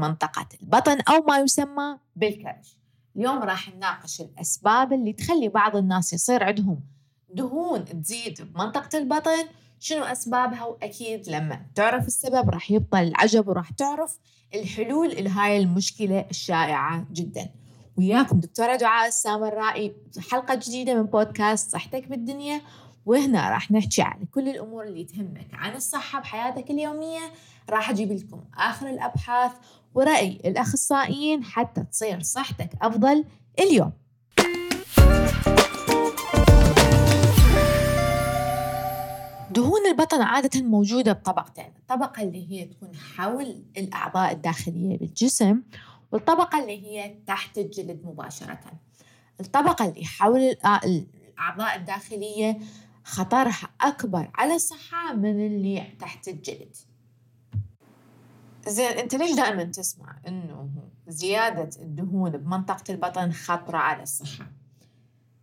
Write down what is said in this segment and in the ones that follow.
منطقة البطن أو ما يسمى بالكرش. اليوم راح نناقش الأسباب اللي تخلي بعض الناس يصير عندهم دهون تزيد بمنطقة البطن شنو أسبابها؟ وأكيد لما تعرف السبب راح يبطل العجب وراح تعرف الحلول لهاي المشكلة الشائعة جدا. وياكم دكتورة دعاء السامرائي حلقة جديدة من بودكاست صحتك بالدنيا. وهنا راح نحكي عن كل الأمور اللي تهمك. عن الصحة بحياتك اليومية راح أجيب لكم آخر الأبحاث ورأي الأخصائيين حتى تصير صحتك أفضل اليوم. دهون البطن عادة موجودة بطبقتين الطبقة اللي هي تكون حول الأعضاء الداخلية بالجسم والطبقة اللي هي تحت الجلد مباشرة. الطبقة اللي حول الأعضاء الداخلية خطرها أكبر على الصحة من اللي تحت الجلد. زين انت ليش دائما تسمع إنه زيادة الدهون بمنطقة البطن خطرة على الصحة؟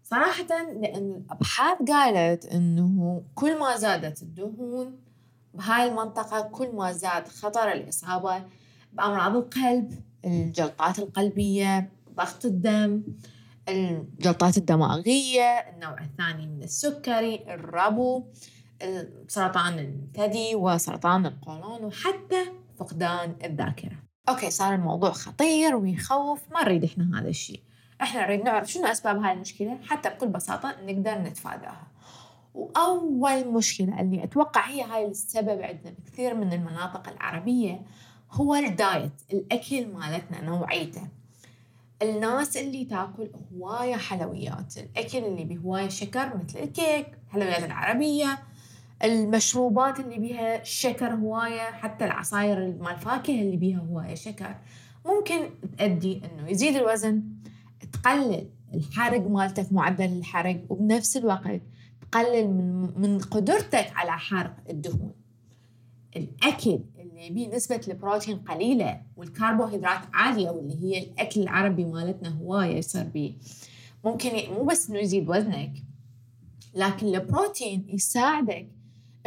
صراحة لأن الأبحاث قالت إنه كل ما زادت الدهون بهاي المنطقة كل ما زاد خطر الإصابة بأمراض القلب الجلطات القلبية ضغط الدم الجلطات الدماغية النوع الثاني من السكري الربو سرطان الثدي وسرطان القولون وحتى فقدان الذاكرة. okay صار الموضوع خطير ويخوف ما نريد إحنا هذا الشيء. إحنا نريد نعرف شنو أسباب هاي المشكلة حتى بكل بساطة نقدر نتفاداها. وأول مشكلة اللي أتوقع هي هاي السبب عندنا بكثير من المناطق العربية هو ال diet الأكل مالتنا نوعيته. الناس اللي تاكل هواية حلويات الأكل اللي بهواية شكر مثل الكيك الحلويات العربية المشروبات اللي بيها شكر هواية حتى العصاير مال الفاكهة اللي بيها هواية شكر ممكن تؤدي إنه يزيد الوزن تقلل الحرق مالتك معدل الحرق وبنفس الوقت تقلل من من قدرتك على حرق الدهون. الأكل اللي بيه نسبة البروتين قليلة والكربوهيدرات عالية واللي هي الأكل العربي مالتنا هواية يصير بيه ممكن مو بس إنه يزيد وزنك لكن البروتين يساعدك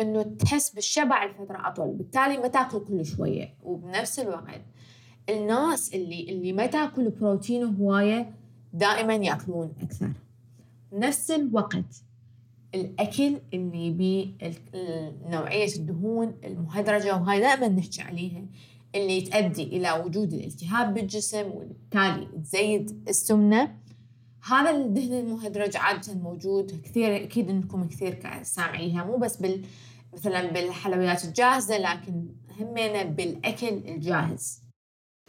إنه تحس بالشبع لفترة أطول بالتالي ما تاكل كل شوية. وبنفس الوقت الناس اللي اللي ما تاكل بروتين هوايه دائما يأكلون أكثر. نفس الوقت الأكل اللي بيه نوعية الدهون المهدرجة وهاي دائما نحكي عليها اللي تؤدي إلى وجود الالتهاب بالجسم وبالتالي تزيد السمنة هذا الدهن المهدرج عادة موجود كثير أكيد إنكم كثير سامعيها مو بس بال مثلا بالحلويات الجاهزة لكن همينا بالأكل الجاهز.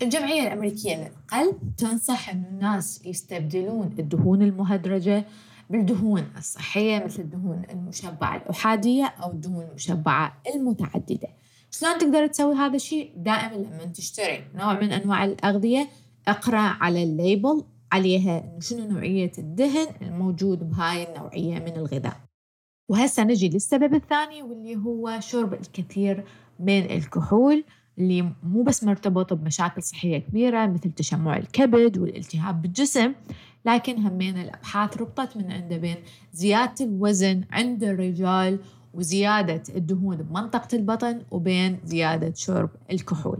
الجمعية الأمريكية للقلب تنصح أن الناس يستبدلون الدهون المهدرجة بالدهون الصحية مثل الدهون المشبعة الأحادية أو الدهون المشبعة المتعددة. شلون تقدر تسوي هذا الشيء؟ دائما لما تشتري نوع من أنواع الأغذية اقرأ على الليبل عليها شنو نوعية الدهن الموجود بهاي النوعية من الغذاء. وهسه نجي للسبب الثاني واللي هو شرب الكثير من الكحول اللي مو بس مرتبط بمشاكل صحية كبيرة مثل تشمع الكبد والالتهاب بالجسم لكن همين الأبحاث ربطت من عنده بين زيادة الوزن عند الرجال وزيادة الدهون بمنطقة البطن وبين زيادة شرب الكحول.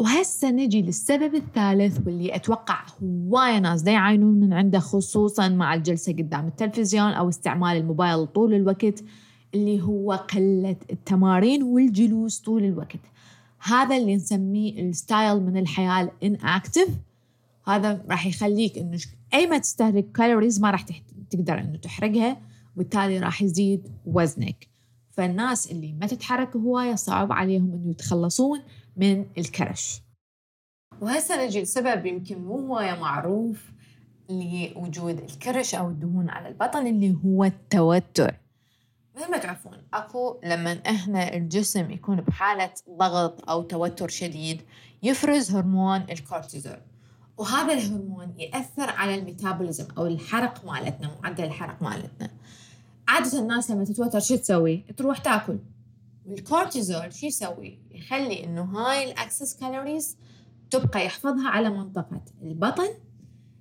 وهسه نجي للسبب الثالث واللي أتوقع هواية ناس دا يعانون من عنده خصوصا مع الجلسة قدام التلفزيون أو استعمال الموبايل طول الوقت اللي هو قلة التمارين والجلوس طول الوقت. هذا اللي نسميه ال style من الحياة ال inactive هذا راح يخليك انه أي ما تستهلك calories ما راح تقدر إنه تحرقها وبالتالي راح يزيد وزنك. فالناس اللي ما تتحرك هواية صعب عليهم إنه يتخلصون. من الكرش. وهسه نجي لسبب يمكن مو هواية معروف لوجود الكرش أو الدهون على البطن اللي هو التوتر؟ مثل ما تعرفون أكو لما إحنا الجسم يكون بحالة ضغط أو توتر شديد يفرز هرمون الكورتيزول. وهذا الهرمون يأثر على الميتابوليزم أو الحرق مالتنا معدل الحرق مالتنا. عادة الناس لما تتوتر شو تسوي؟ تروح تأكل. والكورتيزول شو يسوي؟ يخلي إنه هاي ال excess calories تبقى يحفظها على منطقة البطن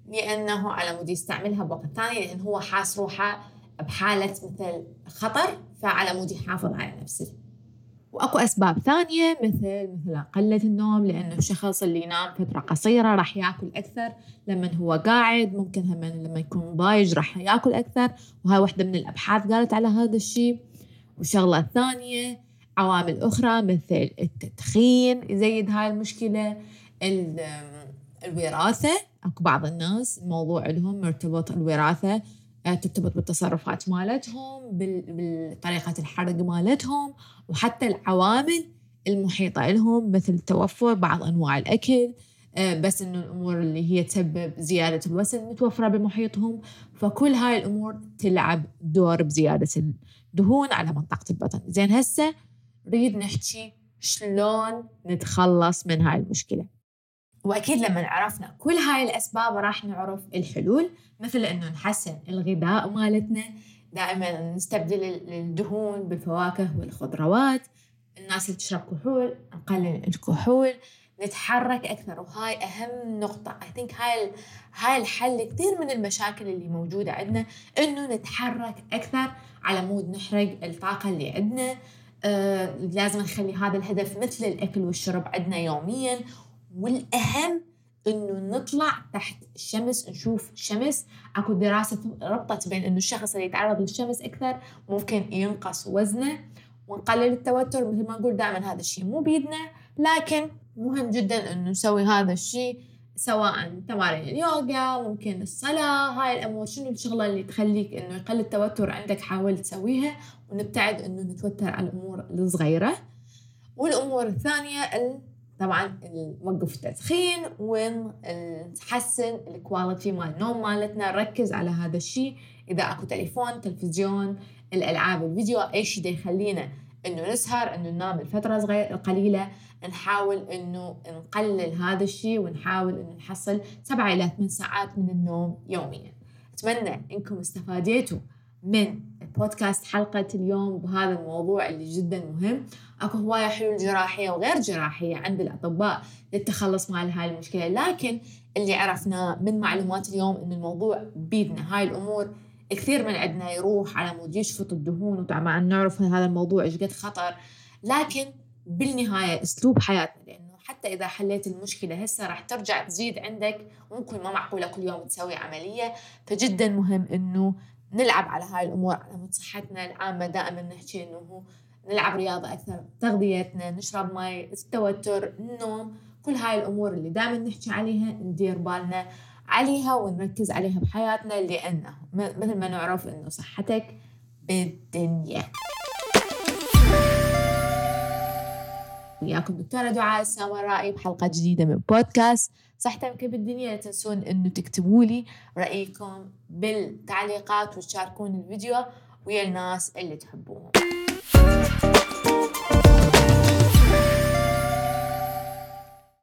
لأنه على مود يستعملها بوقت ثاني لأن هو حاس روحه بحالة مثل خطر فعلى مود يحافظ على نفسه. وأكو أسباب ثانية مثل مثل قله النوم لأنه الشخص اللي ينام فترة قصيرة راح يأكل أكثر. لما هو قاعد ممكن هم لما يكون ضايج راح يأكل أكثر. وهاي واحدة من الأبحاث قالت على هذا الشيء. والشغله الثانية عوامل أخرى مثل التدخين يزيد هاي المشكلة. الوراثة أكو بعض الناس الموضوع لهم مرتبط الوراثة آه، ترتبط بالتصرفات مالتهم بطريقة الحرق مالتهم وحتى العوامل المحيطة لهم مثل توفر بعض أنواع الأكل. آه، بس إنه الأمور اللي هي تسبب زيادة الوزن متوفرة بمحيطهم. فكل هاي الأمور تلعب دور بزيادة الدهون على منطقة البطن. زين هسه نريد نحكي شلون نتخلص من هاي المشكلة. وأكيد لما عرفنا كل هاي الأسباب راح نعرف الحلول مثل إنه نحسن الغذاء مالتنا دائما نستبدل الدهون بالفواكه والخضروات الناس اللي تشرب كحول نقلل الكحول نتحرك أكثر. وهاي أهم نقطة. اي ثينك هاي هاي الحل كثير من المشاكل اللي موجودة عندنا إنه نتحرك أكثر على مود نحرق الطاقة اللي عندنا. آه لازم نخلي هذا الهدف مثل الأكل والشرب عندنا يوميا والأهم إنه نطلع تحت الشمس نشوف شمس. أكو دراسة ربطت بين إنه الشخص اللي يتعرض للشمس أكثر ممكن ينقص وزنه ونقلل التوتر. مثل ما نقول دائما هذا الشيء مو بيدنا لكن مهم جدا إنه نسوي هذا الشيء سواء تمارين اليوغا ممكن الصلاة. هاي الأمور شنو الشغلة اللي تخليك إنه يقل التوتر عندك حاول تسويها. ونبتعد إنه نتوتر على الأمور الصغيرة. والأمور الثانية طبعا نوقف التدخين ونحسن ال quality مال النوم مالتنا. نركز على هذا الشيء. إذا أكو تليفون تلفزيون الألعاب الفيديو أي شيء يخلينا إنه نسهر إنه ننام لفترة صغيرة قليلة نحاول إنه نقلل هذا الشيء ونحاول إنه نحصل سبعة إلى ثمان ساعات من النوم يوميا. أتمنى إنكم استفاديتوا من بودكاست حلقة اليوم بهذا الموضوع اللي جدا مهم. أكو هواية حلول جراحية وغير جراحية عند الأطباء للتخلص من هاي المشكلة. لكن اللي عرفناه من معلومات اليوم إن الموضوع بيدنا. هاي الأمور كثير من عندنا يروح على مود يشفط الدهون وطبعا نعرف هذا الموضوع إيش قد خطر. لكن بالنهاية أسلوب حياتنا لأنه حتى إذا حليت المشكلة هسه راح ترجع تزيد عندك. ممكن ما معقولة كل يوم تسوي عملية. فجدا مهم إنه نلعب على هاي الأمور على صحتنا العامة دائما نحكي إنه نلعب رياضة أكثر تغذيتنا نشرب مي التوتر النوم كل هاي الأمور اللي دائما نحكي عليها ندير بالنا عليها ونركز عليها بحياتنا لأنه مثل ما نعرف إنه صحتك بالدنيا. وياكم دكتورة دعاء السامرائي بحلقة جديدة من بودكاست. صحتك بالدنيا لا تنسون إنه تكتبوا لي رأيكم بالتعليقات وتشاركون الفيديو ويا الناس اللي تحبوهم.